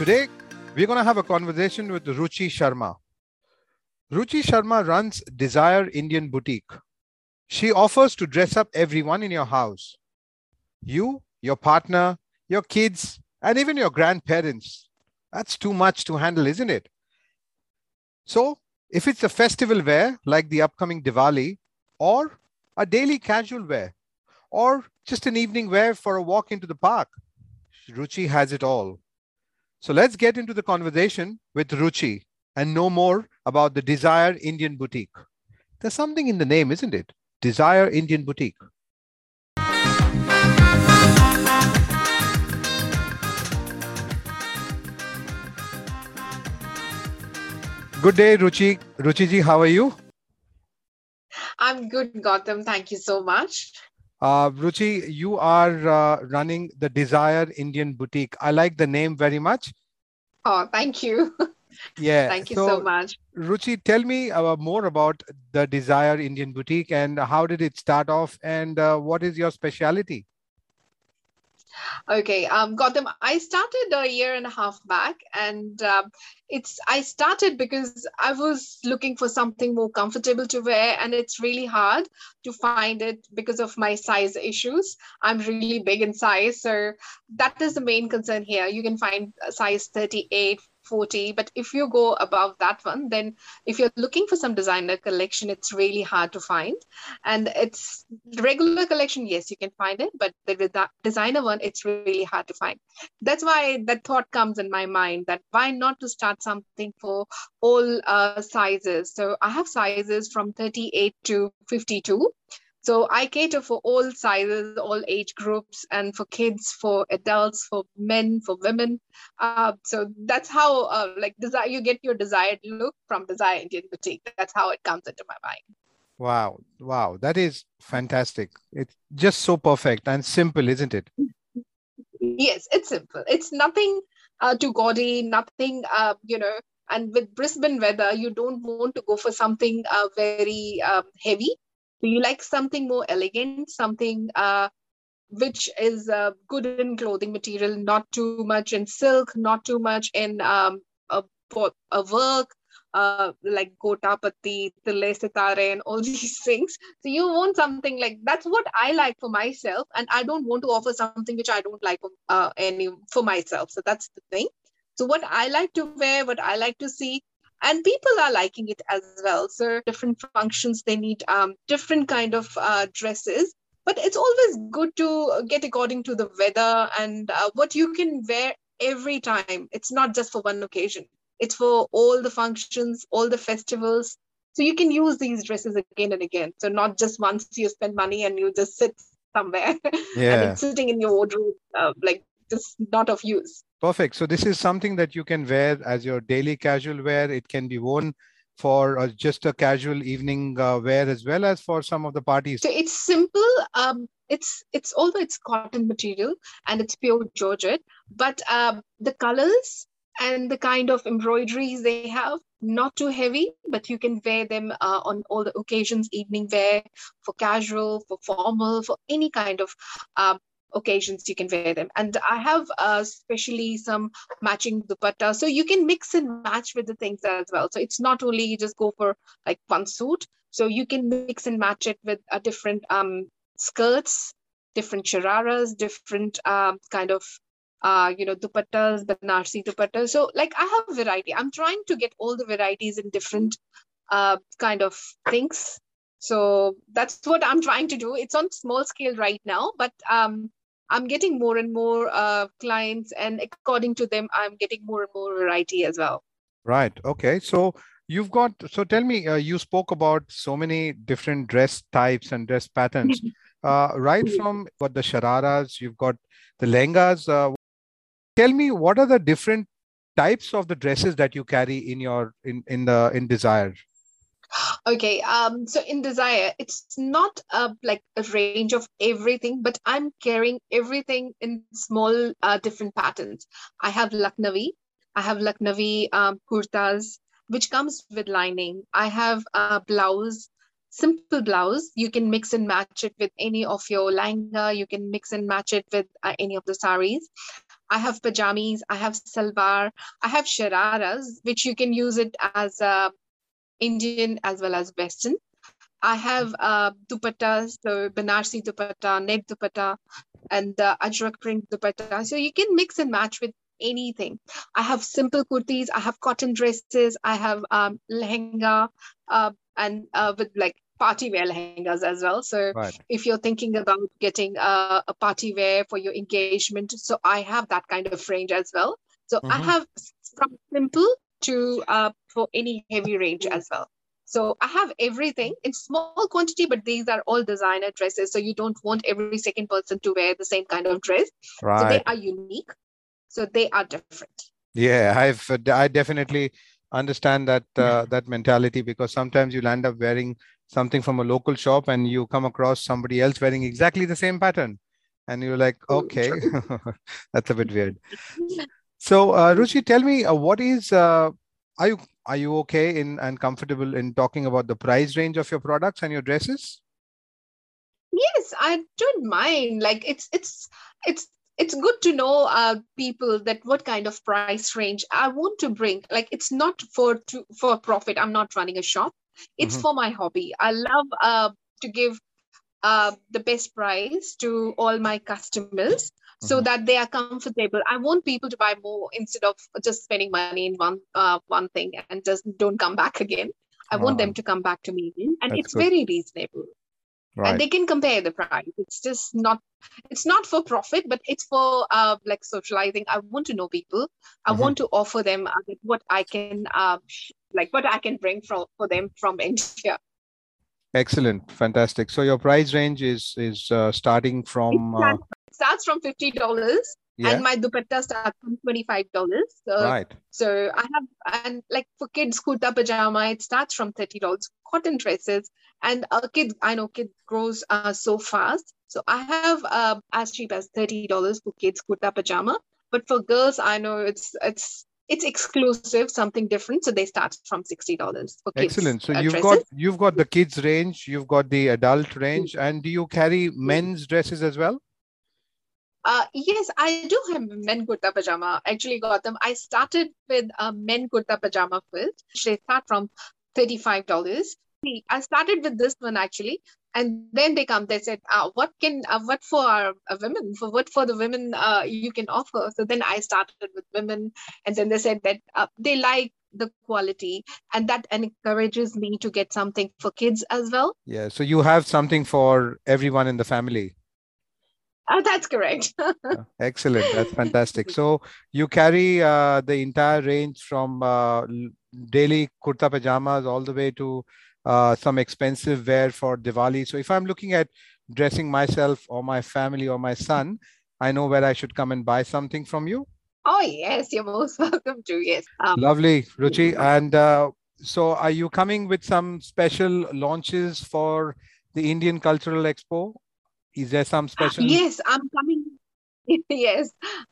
Today, we're going to have a conversation with Ruchi Sharma. Ruchi Sharma runs Desire Indian Boutique. She offers to dress up everyone in your house you, your partner, your kids, and even your grandparents. That's too much to handle, isn't it? So, if it's a festival wear like the upcoming Diwali, or a daily casual wear, or just an evening wear for a walk into the park, Ruchi has it all. So let's get into the conversation with Ruchi and know more about the Desire Indian Boutique. There's something in the name, isn't it? Desire Indian Boutique. Good day, Ruchi. Ruchi ji, how are you? I'm good, Gautam. Thank you so much. Uh, Ruchi, you are uh, running the Desire Indian Boutique. I like the name very much. Oh, thank you. Yeah. thank you so, so much. Ruchi, tell me uh, more about the Desire Indian Boutique and how did it start off and uh, what is your specialty? Okay, um, Gautam, I started a year and a half back, and uh, it's I started because I was looking for something more comfortable to wear, and it's really hard to find it because of my size issues. I'm really big in size, so that is the main concern here. You can find size 38, 40 but if you go above that one then if you're looking for some designer collection it's really hard to find. And it's regular collection yes you can find it but the designer one it's really hard to find. That's why that thought comes in my mind that why not to start something for all uh, sizes? So i have sizes from 38 to 52 so I cater for all sizes, all age groups, and for kids, for adults, for men, for women. Uh, so that's how, uh, like, desire you get your desired look from Desire Indian Boutique. That's how it comes into my mind. Wow, wow, that is fantastic. It's just so perfect and simple, isn't it? yes, it's simple. It's nothing uh, too gaudy, nothing, uh, you know. And with Brisbane weather, you don't want to go for something uh, very um, heavy do you like something more elegant, something uh, which is uh, good in clothing material, not too much in silk, not too much in um, a, a work, uh, like Gotapati, Tile Sitare, and all these things. So you want something like that's what I like for myself, and I don't want to offer something which I don't like uh, any for myself. So that's the thing. So what I like to wear, what I like to see, and people are liking it as well. So different functions they need um, different kind of uh, dresses. But it's always good to get according to the weather and uh, what you can wear every time. It's not just for one occasion. It's for all the functions all the festivals. So you can use these dresses again and again. So not just once you spend money and you just sit somewhere yeah. and it's sitting in your wardrobe uh, like just not of use Perfect. So this is something that you can wear as your daily casual wear. It can be worn for uh, just a casual evening uh, wear as well as for some of the parties. So it's simple. Um, it's it's although it's cotton material and it's pure georgette, but um, the colors and the kind of embroideries they have not too heavy, but you can wear them uh, on all the occasions, evening wear, for casual, for formal, for any kind of um, occasions you can wear them. And i have uh, especially some matching dupatta. So you can mix and match with the things as well. So it's not only you just go for like one suit. So you can mix and match it with a different um, skirts different shararas different um, kind of uh, you know dupattas banarsi dupattas. So like i have variety. I'm trying to get all the varieties in different uh, kind of things. So that's what i'm trying to do. It's on small scale right now but um, I'm getting more and more uh, clients, and according to them, I'm getting more and more variety as well. Right. Okay. So you've got. So tell me, uh, you spoke about so many different dress types and dress patterns. uh, right from what the shararas, you've got the lengas. Uh, tell me, what are the different types of the dresses that you carry in your in in the in Desire? Okay, um, so in Desire, it's not uh, like a range of everything, but I'm carrying everything in small, uh, different patterns. I have Lucknowi, I have Lucknowi um, kurtas, which comes with lining. I have a blouse, simple blouse. You can mix and match it with any of your langa. You can mix and match it with uh, any of the saris. I have pajamas, I have salwar, I have shararas, which you can use it as a Indian as well as Western. I have uh, dupattas, so Banarsi dupatta, net dupatta, and the ajrak print dupatta. So you can mix and match with anything. I have simple kurtis, I have cotton dresses, I have um, lehenga, uh, and uh, with like party wear lehengas as well. So right. if you're thinking about getting uh, a party wear for your engagement, so I have that kind of range as well. So mm-hmm. I have from simple to uh, for any heavy range as well. So I have everything in small quantity, but these are all designer dresses. So you don't want every second person to wear the same kind of dress. Right. So they are unique. So they are different. Yeah, I've I definitely understand that uh, that mentality because sometimes you'll end up wearing something from a local shop and you come across somebody else wearing exactly the same pattern and you're like okay that's a bit weird so uh, ruchi tell me uh, what is uh, are you are you okay in and comfortable in talking about the price range of your products and your dresses? Yes i don't mind. Like it's it's it's it's good to know uh, people that what kind of price range i want to bring. Like it's not for to for profit. I'm not running a shop. It's mm-hmm. for my hobby. I love uh, to give uh, the best price to all my customers so mm-hmm. that they are comfortable. I want people to buy more instead of just spending money in one uh, one thing and just don't come back again. I want them to come back to me again, and That's it's good. very reasonable. Right. And they can compare the price. It's just not. It's not for profit, but it's for uh, like socializing. I want to know people. I mm-hmm. want to offer them uh, what I can, uh, like what I can bring from for them from India. Excellent, fantastic. So your price range is is uh, starting from uh, starts from fifty dollars, yeah. and my dupatta starts from twenty five dollars. So, right. So I have and like for kids kurta pajama, it starts from thirty dollars. Cotton dresses and a kid, I know kid grows uh, so fast. So I have uh, as cheap as thirty dollars for kids kurta pajama. But for girls, I know it's it's it's exclusive, something different. So they start from sixty dollars for kids. Excellent. So uh, you've dresses. got you've got the kids range, you've got the adult range, and do you carry men's dresses as well? Uh, yes, I do have men kurta pajama. Actually, got them. I started with a men kurta pajama first. They start from thirty-five dollars. I started with this one actually and then they come they said uh, what can uh, what for our uh, women for what for the women uh, you can offer so then i started with women and then they said that they like the quality and that encourages me to get something for kids as well yeah so you have something for everyone in the family uh, that's correct excellent that's fantastic so you carry the entire range from daily kurta pajamas all the way to uh, some expensive wear for Diwali. So if I'm looking at dressing myself or my family or my son, I know where I should come and buy something from you. Oh yes, you're most welcome to. Yes. Um, Lovely, Ruchi. And uh, so, are you coming with some special launches for the Indian Cultural Expo? Is there some special? yes, I'm coming. yes.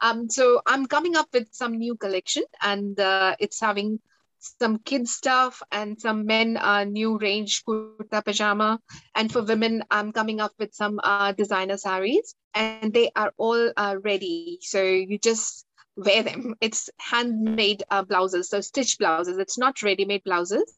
Um. So I'm coming up with some new collection, and uh, it's having some kids stuff and some men uh, new range kurta pajama and for women i'm coming up with some uh, designer saris and they are all uh, ready so you just wear them it's handmade uh, blouses so stitched blouses it's not ready-made blouses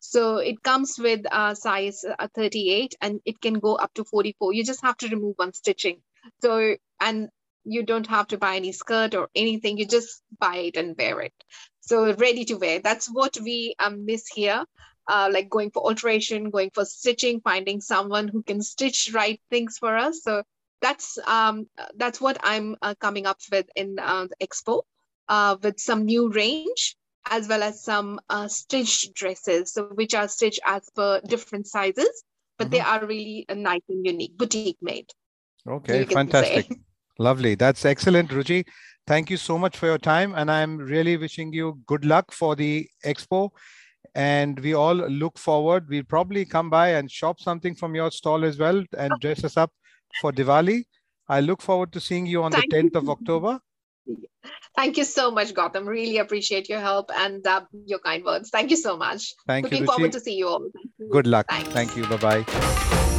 so it comes with uh, size uh, 38 and it can go up to 44 you just have to remove one stitching. So and you don't have to buy any skirt or anything. You just buy it and wear it. So ready to wear. That's what we um, miss here. Uh, like going for alteration going for stitching finding someone who can stitch right things for us. So that's um, that's what i'm uh, coming up with in uh, the expo uh, with some new range as well as some uh, stitched dresses so which are stitched as per different sizes but mm-hmm. they are really uh, nice and unique boutique made okay fantastic Lovely. That's excellent, Ruchi. Thank you so much for your time. And I'm really wishing you good luck for the expo. And we all look forward. We'll probably come by and shop something from your stall as well and dress us up for Diwali. I look forward to seeing you on Thank the 10th you. of October. Thank you so much, Gautam. Really appreciate your help and uh, your kind words. Thank you so much. Thank Looking you. Looking forward to see you all. Good luck. Thanks. Thank you. Bye bye.